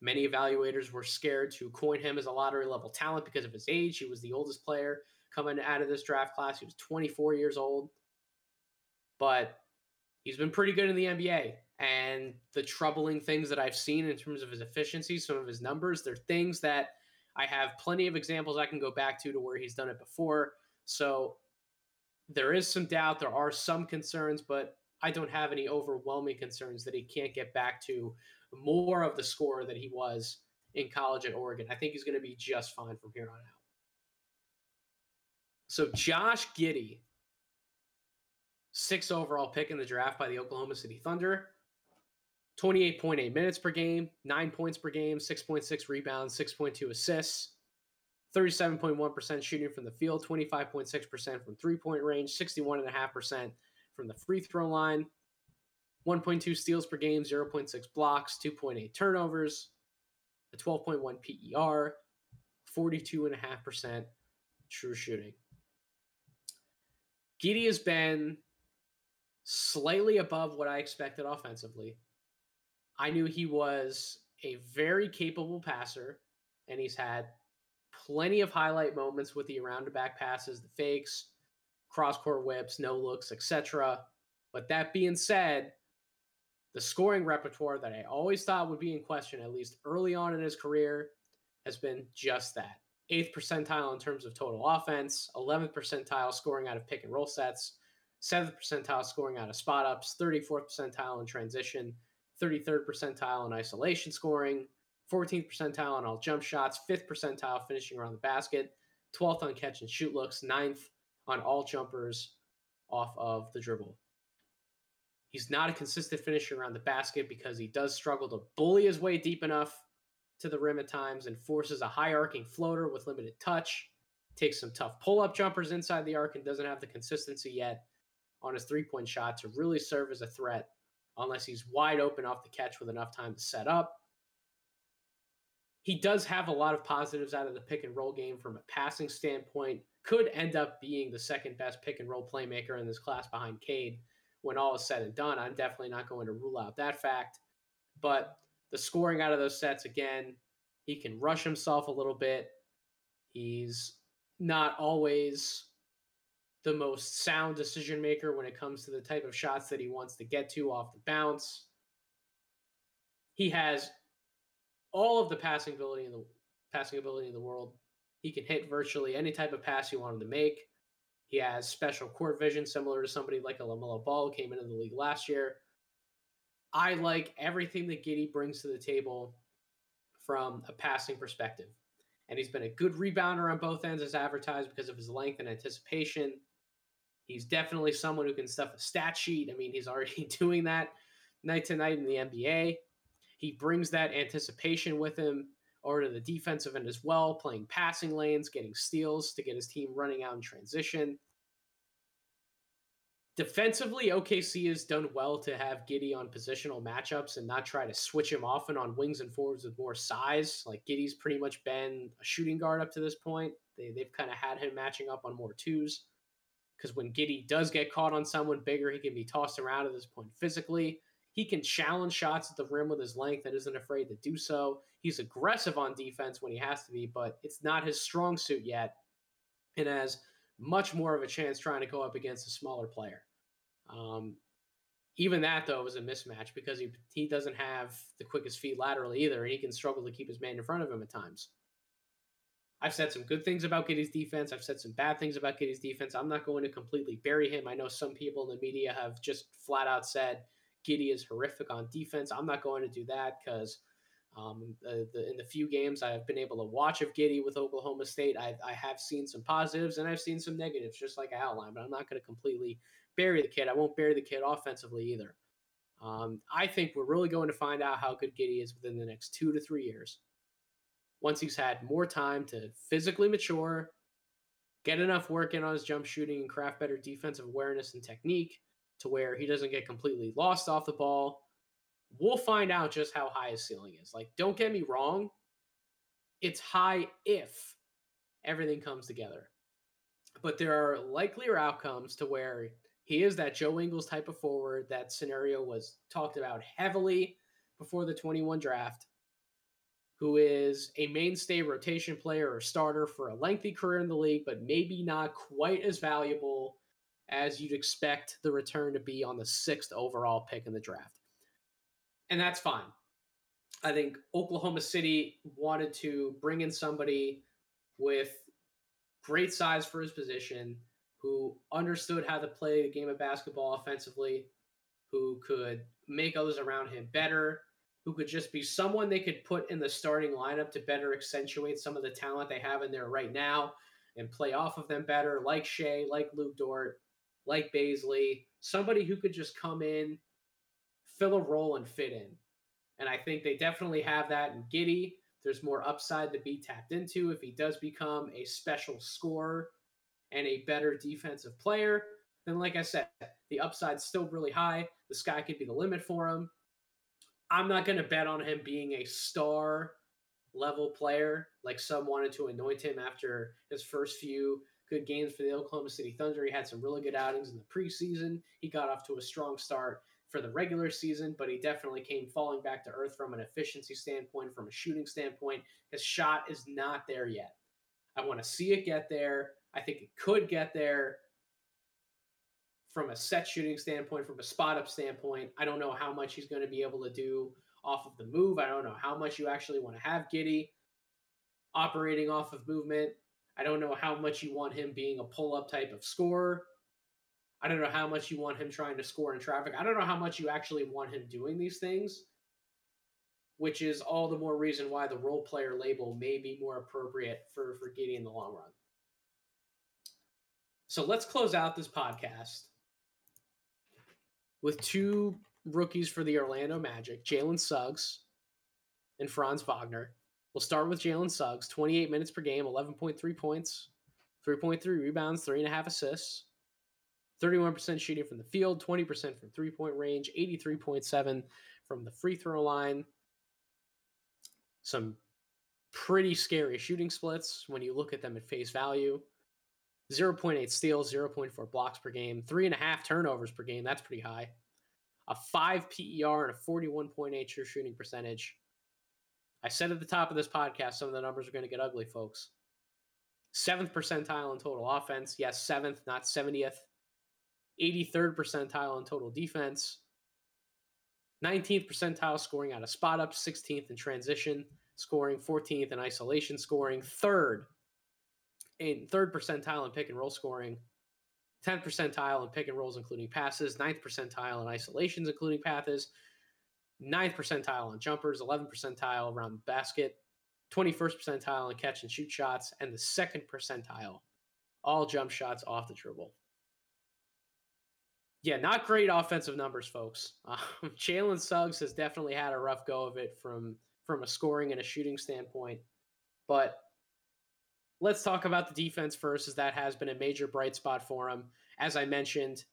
Many evaluators were scared to coin him as a lottery level talent because of his age. He was the oldest player coming out of this draft class. He was 24 years old. But he's been pretty good in the NBA. And the troubling things that I've seen in terms of his efficiency, some of his numbers, they're things that I have plenty of examples I can go back to to where he's done it before. So there is some doubt. There are some concerns, but I don't have any overwhelming concerns that he can't get back to more of the scorer that he was in college at Oregon. I think he's going to be just fine from here on out. So Josh Giddey, sixth overall pick in the draft by the Oklahoma City Thunder. 28.8 minutes per game, 9 points per game, 6.6 rebounds, 6.2 assists, 37.1% shooting from the field, 25.6% from three point range, 61.5% from the free throw line, 1.2 steals per game, 0.6 blocks, 2.8 turnovers, a 12.1 PER, 42.5% true shooting. Giddey has been slightly above what I expected offensively. I knew he was a very capable passer, and he's had plenty of highlight moments with the around the back passes, the fakes, cross court whips, no looks, etc. But that being said, the scoring repertoire that I always thought would be in question, at least early on in his career, has been just that. Eighth percentile in terms of total offense, 11th percentile scoring out of pick and roll sets, 7th percentile scoring out of spot ups, 34th percentile in transition, 33rd percentile in isolation scoring, 14th percentile on all jump shots, 5th percentile finishing around the basket, 12th on catch and shoot looks, 9th on all jumpers off of the dribble. He's not a consistent finisher around the basket because he does struggle to bully his way deep enough to the rim at times and forces a high arcing floater with limited touch. Takes some tough pull up jumpers inside the arc and doesn't have the consistency yet on his three point shot to really serve as a threat unless he's wide open off the catch with enough time to set up. He does have a lot of positives out of the pick and roll game from a passing standpoint. Could end up being the second best pick and roll playmaker in this class behind Cade when all is said and done. I'm definitely not going to rule out that fact. But the scoring out of those sets, again, he can rush himself a little bit. He's not always the most sound decision maker when it comes to the type of shots that he wants to get to off the bounce. He has all of the passing ability in the passing ability in the world. He can hit virtually any type of pass you want him to make. He has special court vision, similar to somebody like a LaMelo Ball came into the league last year. I like everything that Giddey brings to the table from a passing perspective. And he's been a good rebounder on both ends as advertised because of his length and anticipation. He's definitely someone who can stuff a stat sheet. I mean, he's already doing that night to night in the NBA. He brings that anticipation with him over to the defensive end as well, playing passing lanes, getting steals to get his team running out in transition. Defensively, OKC has done well to have Giddey on positional matchups and not try to switch him often on wings and forwards with more size. Like Giddey's pretty much been a shooting guard up to this point. They, they've kind of had him matching up on more twos. Because when Giddey does get caught on someone bigger, he can be tossed around at this point physically. He can challenge shots at the rim with his length and isn't afraid to do so. He's aggressive on defense when he has to be, but it's not his strong suit yet. And has much more of a chance trying to go up against a smaller player. Um, even that though was a mismatch because he he doesn't have the quickest feet laterally either, and he can struggle to keep his man in front of him at times. I've said some good things about Giddey's defense. I've said some bad things about Giddey's defense. I'm not going to completely bury him. I know some people in the media have just flat out said Giddey is horrific on defense. I'm not going to do that because um, the, the, in the few games I've been able to watch of Giddey with Oklahoma State, I, I have seen some positives and I've seen some negatives, just like I outlined. But I'm not going to completely bury the kid. I won't bury the kid offensively either. Um, I think we're really going to find out how good Giddey is within the next two to three years. Once he's had more time to physically mature, get enough work in on his jump shooting, and craft better defensive awareness and technique to where he doesn't get completely lost off the ball. We'll find out just how high his ceiling is. Like, don't get me wrong, it's high if everything comes together. But there are likelier outcomes to where he is that Joe Ingles type of forward. That scenario was talked about heavily before the 21 draft, who is a mainstay rotation player or starter for a lengthy career in the league, but maybe not quite as valuable as you'd expect the return to be on the sixth overall pick in the draft. And that's fine. I think Oklahoma City wanted to bring in somebody with great size for his position who understood how to play the game of basketball offensively, who could make others around him better, who could just be someone they could put in the starting lineup to better accentuate some of the talent they have in there right now and play off of them better, like Shai, like Lu Dort, like Bazley, somebody who could just come in, fill a role, and fit in. And I think they definitely have that in Giddey. There's more upside to be tapped into if he does become a special scorer and a better defensive player, then like I said, the upside's still really high. The sky could be the limit for him. I'm not going to bet on him being a star level player like some wanted to anoint him after his first few good games for the Oklahoma City Thunder. He had some really good outings in the preseason. He got off to a strong start for the regular season, but he definitely came falling back to earth from an efficiency standpoint, from a shooting standpoint. His shot is not there yet. I want to see it get there. I think it could get there from a set shooting standpoint, from a spot up standpoint. I don't know how much he's going to be able to do off of the move. I don't know how much you actually want to have Giddey operating off of movement. I don't know how much you want him being a pull up type of scorer. I don't know how much you want him trying to score in traffic. I don't know how much you actually want him doing these things, which is all the more reason why the role player label may be more appropriate for, for Giddey in the long run. So let's close out this podcast with two rookies for the Orlando Magic, Jalen Suggs and Franz Wagner. We'll start with Jalen Suggs, 28 minutes per game, 11.3 points, 3.3 rebounds, 3.5 assists, 31% shooting from the field, 20% from three point range, 83.7 from the free throw line. Some pretty scary shooting splits when you look at them at face value. 0.8 steals, 0.4 blocks per game, three and a half turnovers per game. That's pretty high. A five PER and a 41.8 true shooting percentage. I said at the top of this podcast, some of the numbers are going to get ugly, folks. Seventh percentile in total offense. Yes, seventh, not 70th. 83rd percentile in total defense. 19th percentile scoring out of spot up, 16th in transition scoring, 14th in isolation scoring, third in third percentile in pick and roll scoring, 10th percentile in pick and rolls, including passes, 9th percentile in isolations, including passes, 9th percentile on jumpers, 11th percentile around the basket, 21st percentile in catch and shoot shots, and the second percentile, all jump shots off the dribble. Yeah, not great offensive numbers, folks. Um, Jalen Suggs has definitely had a rough go of it from from a scoring and a shooting standpoint, but let's talk about the defense first, as that has been a major bright spot for him. As I mentioned,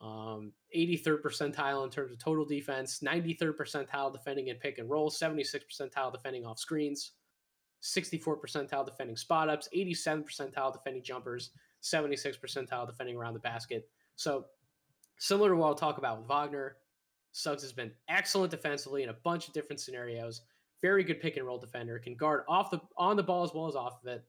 um, 83rd percentile in terms of total defense, 93rd percentile defending in pick and roll, 76 percentile defending off screens, 64 percentile defending spot ups, 87 percentile defending jumpers, 76 percentile defending around the basket. So similar to what I'll talk about with Wagner, Suggs has been excellent defensively in a bunch of different scenarios. Very good pick and roll defender, can guard off the on the ball as well as off of it.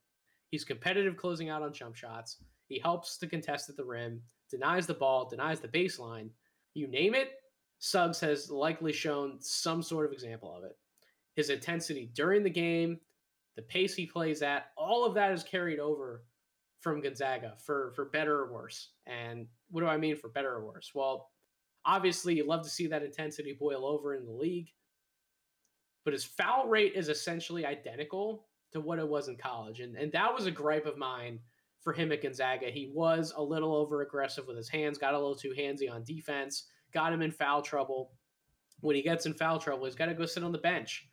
He's competitive closing out on jump shots. He helps to contest at the rim, denies the ball, denies the baseline. You name it, Suggs has likely shown some sort of example of it. His intensity during the game, the pace he plays at, all of that is carried over from Gonzaga for for better or worse. And what do I mean for better or worse? Well, obviously you love to see that intensity boil over in the league, but his foul rate is essentially identical to what it was in college. And and that was a gripe of mine for him at Gonzaga. He was a little over aggressive with his hands, got a little too handsy on defense, got him in foul trouble. When he gets in foul trouble, he's got to go sit on the bench.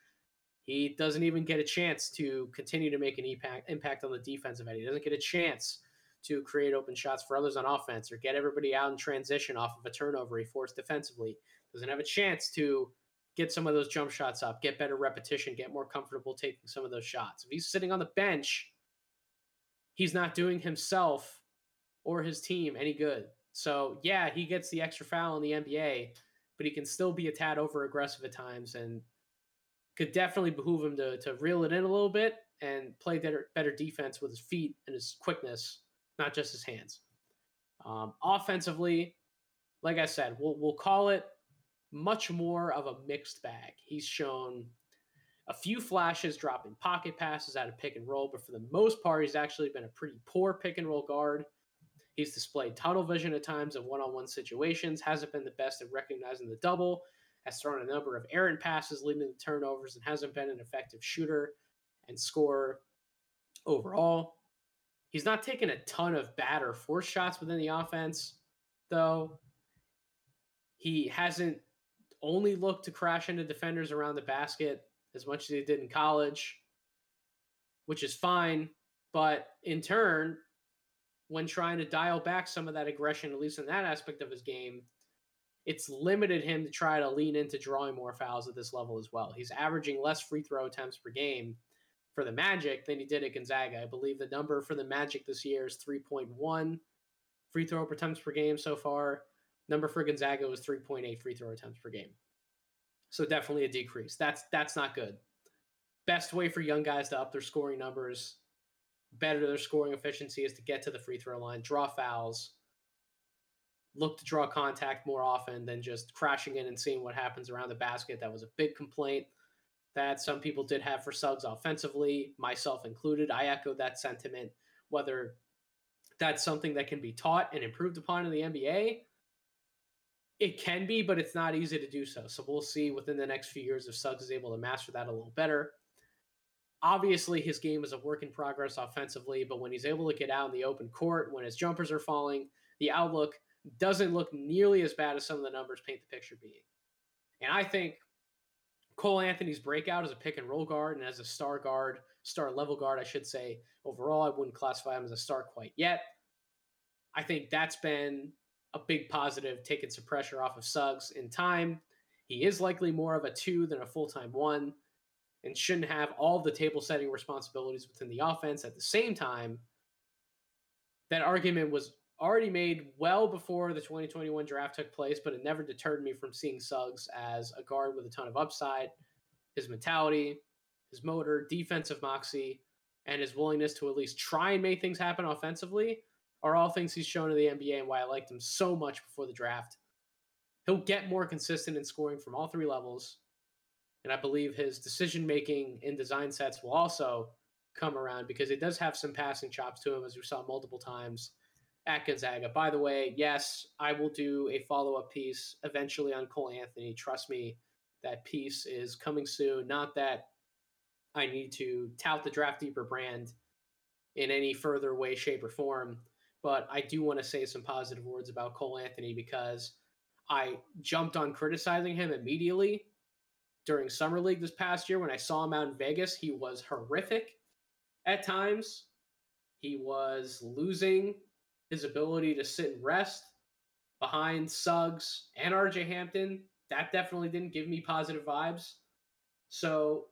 He doesn't even get a chance to continue to make an impact impact on the defensive end. He doesn't get a chance to create open shots for others on offense or get everybody out in transition off of a turnover he forced defensively. Doesn't have a chance to get some of those jump shots up, get better repetition, get more comfortable taking some of those shots. If he's sitting on the bench, he's not doing himself or his team any good. So, yeah, he gets the extra foul in the NBA, but he can still be a tad over aggressive at times and could definitely behoove him to, to reel it in a little bit and play better, better defense with his feet and his quickness, not just his hands. Um, offensively, like I said, we'll, we'll call it much more of a mixed bag. He's shown a few flashes dropping pocket passes out of pick and roll, but for the most part, he's actually been a pretty poor pick and roll guard. He's displayed tunnel vision at times in one on one situations, hasn't been the best at recognizing the double, has thrown a number of errant passes leading to turnovers, and hasn't been an effective shooter and scorer overall. He's not taken a ton of bad or forced shots within the offense, though. He hasn't only looked to crash into defenders around the basket as much as he did in college, which is fine. But in turn, when trying to dial back some of that aggression, at least in that aspect of his game, it's limited him to try to lean into drawing more fouls at this level as well. He's averaging less free throw attempts per game for the Magic than he did at Gonzaga. I believe the number for the Magic this year is 3.1 free throw attempts per game so far. Number for Gonzaga was 3.8 free throw attempts per game. So definitely a decrease. That's that's not good. Best way for young guys to up their scoring numbers, better their scoring efficiency is to get to the free throw line, draw fouls, look to draw contact more often than just crashing in and seeing what happens around the basket. That was a big complaint that some people did have for Suggs offensively, myself included. I echoed that sentiment. Whether that's something that can be taught and improved upon in the NBA, it can be, but it's not easy to do so. So we'll see within the next few years if Suggs is able to master that a little better. Obviously, his game is a work in progress offensively, but when he's able to get out in the open court, when his jumpers are falling, the outlook doesn't look nearly as bad as some of the numbers paint the picture being. And I think Cole Anthony's breakout as a pick and roll guard and as a star guard, star level guard, I should say, overall, I wouldn't classify him as a star quite yet. I think that's been a big positive, taking some pressure off of Suggs in time. He is likely more of a two than a full time one and shouldn't have all the table setting responsibilities within the offense. At the same time, that argument was already made well before the 2021 draft took place, but it never deterred me from seeing Suggs as a guard with a ton of upside. His mentality, his motor, defensive moxie, and his willingness to at least try and make things happen offensively are all things he's shown in the NBA and why I liked him so much before the draft. He'll get more consistent in scoring from all three levels. And I believe his decision making in design sets will also come around because it does have some passing chops to him, as we saw multiple times at Gonzaga. By the way, yes, I will do a follow up piece eventually on Cole Anthony. Trust me, that piece is coming soon. Not that I need to tout the Draft Deeper brand in any further way, shape, or form but I do want to say some positive words about Cole Anthony because I jumped on criticizing him immediately during Summer League this past year when I saw him out in Vegas. He was horrific at times. He was losing his ability to sit and rest behind Suggs and RJ Hampton. That definitely didn't give me positive vibes. So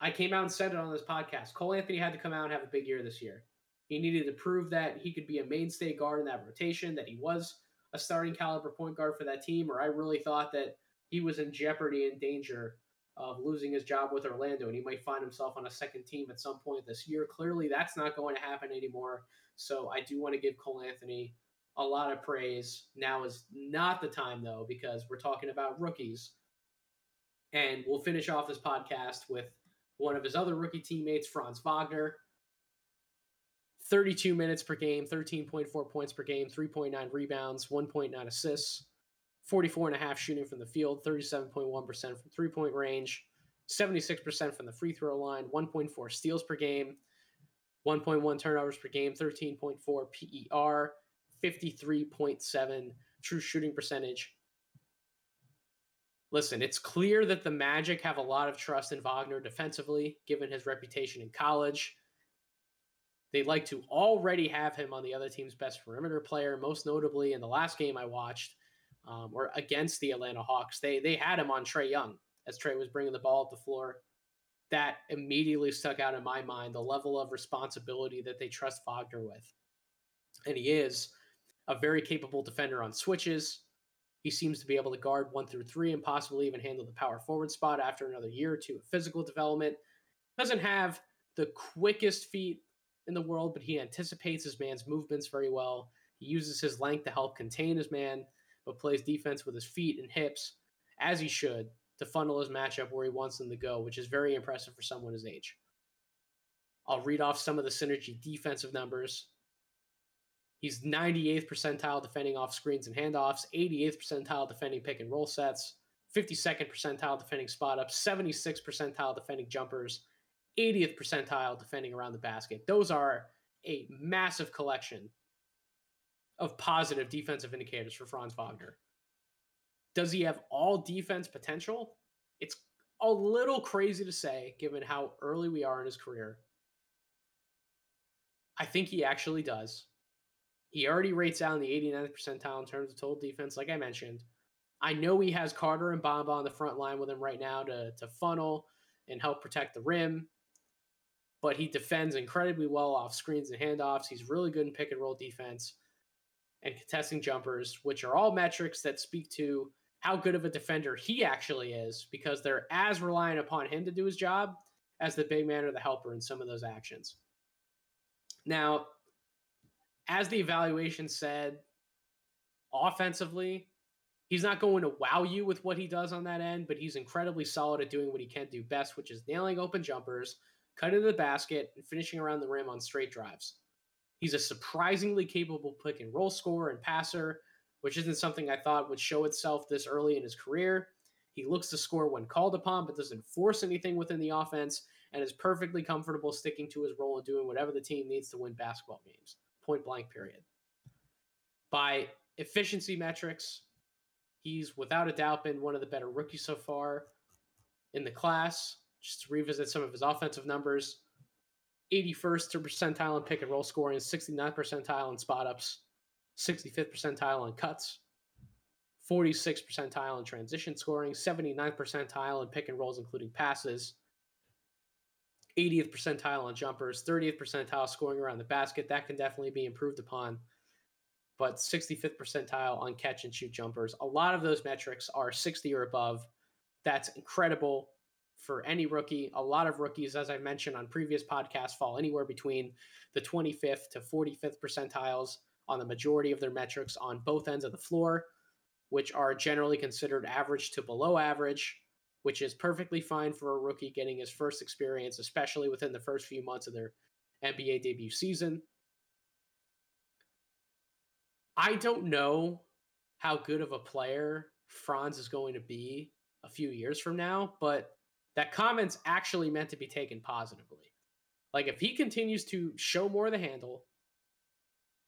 I came out and said it on this podcast. Cole Anthony had to come out and have a big year this year. He needed to prove that he could be a mainstay guard in that rotation, that he was a starting caliber point guard for that team, or I really thought that he was in jeopardy and danger of losing his job with Orlando, and he might find himself on a second team at some point this year. Clearly, that's not going to happen anymore. So I do want to give Cole Anthony a lot of praise. Now is not the time, though, because we're talking about rookies. And we'll finish off this podcast with one of his other rookie teammates, Franz Wagner. 32 minutes per game, 13.4 points per game, 3.9 rebounds, 1.9 assists, 44 and a half shooting from the field, 37.1% from three point range, 76% from the free throw line, 1.4 steals per game, 1.1 turnovers per game, 13.4 PER, 53.7 true shooting percentage. Listen, it's clear that the Magic have a lot of trust in Wagner defensively, given his reputation in college. They like to already have him on the other team's best perimeter player, most notably in the last game I watched, um, or against the Atlanta Hawks. They they had him on Trae Young as Trae was bringing the ball up the floor. That immediately stuck out in my mind the level of responsibility that they trust Wagner with, and he is a very capable defender on switches. He seems to be able to guard one through three and possibly even handle the power forward spot after another year or two of physical development. Doesn't have the quickest feet in the world, but he anticipates his man's movements very well. He uses his length to help contain his man, but plays defense with his feet and hips, as he should, to funnel his matchup where he wants them to go, which is very impressive for someone his age. I'll read off some of the synergy defensive numbers. He's 98th percentile defending off screens and handoffs, 88th percentile defending pick and roll sets, 52nd percentile defending spot ups, 76th percentile defending jumpers, 80th percentile defending around the basket. Those are a massive collection of positive defensive indicators for Franz Wagner. Does he have all defense potential? It's a little crazy to say given how early we are in his career. I think he actually does. He already rates out in the 89th percentile in terms of total defense, like I mentioned. I know he has Carter and Bamba on the front line with him right now to, to funnel and help protect the rim but he defends incredibly well off screens and handoffs. He's really good in pick and roll defense and contesting jumpers, which are all metrics that speak to how good of a defender he actually is because they're as reliant upon him to do his job as the big man or the helper in some of those actions. Now, as the evaluation said, offensively, he's not going to wow you with what he does on that end, but he's incredibly solid at doing what he can do best, which is nailing open jumpers cutting to the basket, and finishing around the rim on straight drives. He's a surprisingly capable pick and roll scorer and passer, which isn't something I thought would show itself this early in his career. He looks to score when called upon, but doesn't force anything within the offense and is perfectly comfortable sticking to his role and doing whatever the team needs to win basketball games. Point blank, period. By efficiency metrics, he's without a doubt been one of the better rookies so far in the class just to revisit some of his offensive numbers 81st percentile in pick and roll scoring, 69th percentile in spot ups, 65th percentile on cuts, 46th percentile in transition scoring, 79th percentile in pick and rolls, including passes, 80th percentile on jumpers, 30th percentile scoring around the basket. That can definitely be improved upon. But 65th percentile on catch and shoot jumpers. A lot of those metrics are 60 or above. That's incredible for any rookie. A lot of rookies, as I mentioned on previous podcasts, fall anywhere between the 25th to 45th percentiles on the majority of their metrics on both ends of the floor, which are generally considered average to below average, which is perfectly fine for a rookie getting his first experience, especially within the first few months of their NBA debut season. I don't know how good of a player Franz is going to be a few years from now, but that comment's actually meant to be taken positively. Like if he continues to show more of the handle,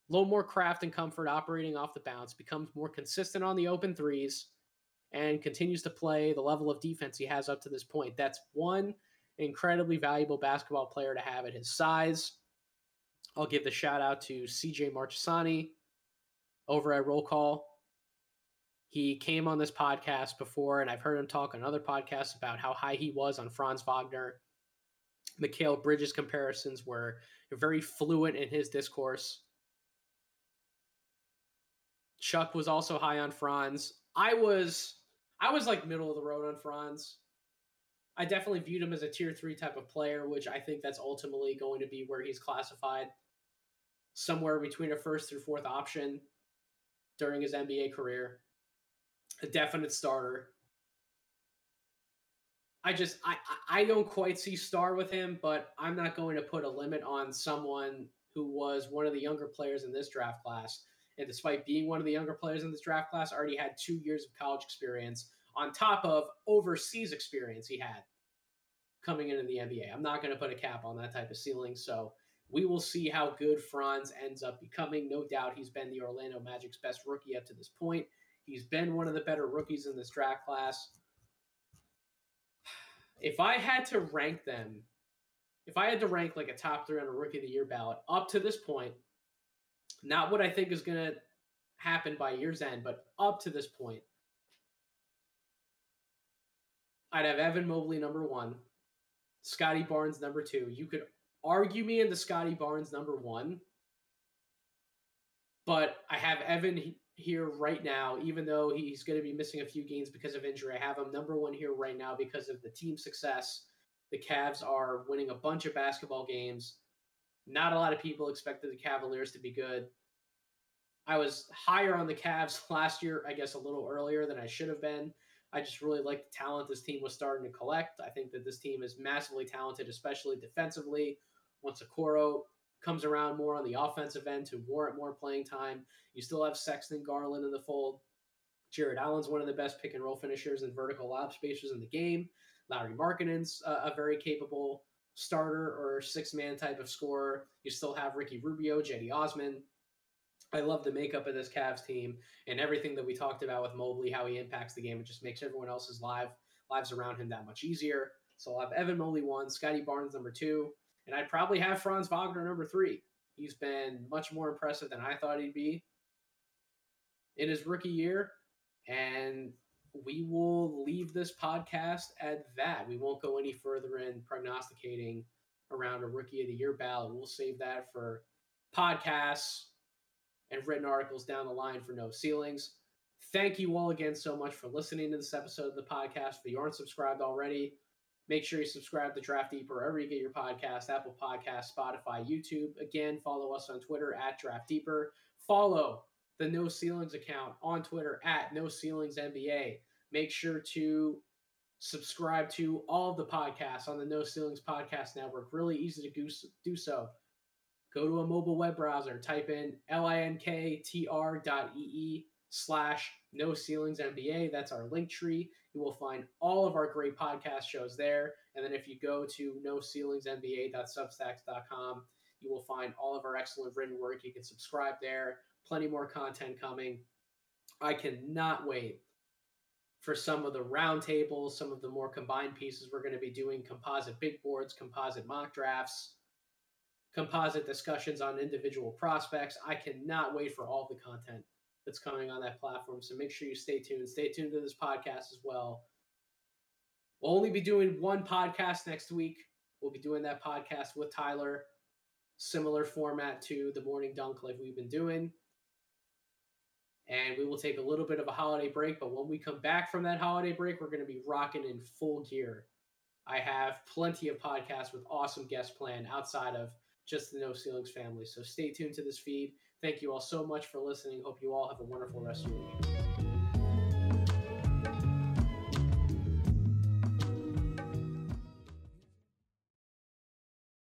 a little more craft and comfort operating off the bounce, becomes more consistent on the open threes, and continues to play the level of defense he has up to this point, that's one incredibly valuable basketball player to have at his size. I'll give the shout out to CJ Marchesani over at Roll Call. He came on this podcast before, and I've heard him talk on other podcasts about how high he was on Franz Wagner. Mikal Bridges comparisons were very fluent in his discourse. Chuck was also high on Franz. I was I was like middle of the road on Franz. I definitely viewed him as a tier three type of player, which I think that's ultimately going to be where he's classified somewhere between a first through fourth option during his NBA career. A definite starter. I just I I don't quite see star with him, but I'm not going to put a limit on someone who was one of the younger players in this draft class. And despite being one of the younger players in this draft class, already had two years of college experience on top of overseas experience he had coming into the NBA. I'm not going to put a cap on that type of ceiling. So we will see how good Franz ends up becoming. No doubt he's been the Orlando Magic's best rookie up to this point. He's been one of the better rookies in this draft class. If I had to rank them, if I had to rank like a top three on a rookie of the year ballot up to this point, not what I think is going to happen by year's end, but up to this point, I'd have Evan Mobley number one, Scottie Barnes number two. You could argue me into Scottie Barnes number one, but I have Evan here right now, even though he's going to be missing a few games because of injury. I have him number one here right now because of the team success. The Cavs are winning a bunch of basketball games. Not a lot of people expected the Cavaliers to be good. I was higher on the Cavs last year, I guess a little earlier than I should have been. I just really like the talent this team was starting to collect. I think that this team is massively talented, especially defensively. Once Okoro comes around more on the offensive end to warrant more playing time, you still have Sexton Garland in the fold. Jarrett Allen's one of the best pick and roll finishers and vertical lob spacers in the game. Lauri Markkanen's a, a very capable starter or six man type of scorer. You still have Ricky Rubio, Cedi Osman, I love the makeup of this Cavs team and everything that we talked about with Mobley, how he impacts the game. It just makes everyone else's live lives around him that much easier. So I'll have Evan Mobley one, Scottie Barnes number two, and I'd probably have Franz Wagner number three. He's been much more impressive than I thought he'd be in his rookie year. And we will leave this podcast at that. We won't go any further in prognosticating around a rookie of the year ballot. We'll save that for podcasts and written articles down the line for no ceilings. Thank you all again so much for listening to this episode of the podcast. If you aren't subscribed already, make sure you subscribe to Draft Deeper wherever you get your podcast, Apple Podcast, Spotify, YouTube. Again, follow us on Twitter at Draft Deeper. Follow the No Ceilings account on Twitter at No Ceilings NBA. Make sure to subscribe to all the podcasts on the No Ceilings Podcast Network. Really easy to do so go to a mobile web browser, type in linktr.ee slash no ceilings NBA. That's our link tree. You will find all of our great podcast shows there. And then if you go to no ceilings NBA.substacks.com, you will find all of our excellent written work. You can subscribe there. Plenty more content coming. I cannot wait for some of the roundtables, some of the more combined pieces. We're going to be doing composite big boards, composite mock drafts composite discussions on individual prospects. I cannot wait for all the content that's coming on that platform. So make sure you stay tuned. Stay tuned to this podcast as well. We'll only be doing one podcast next week. We'll be doing that podcast with Tyler. Similar format to the morning dunk like we've been doing. And we will take a little bit of a holiday break, but when we come back from that holiday break, we're going to be rocking in full gear. I have plenty of podcasts with awesome guests planned outside of just the No Ceilings family. So stay tuned to this feed. Thank you all so much for listening. Hope you all have a wonderful rest of your week.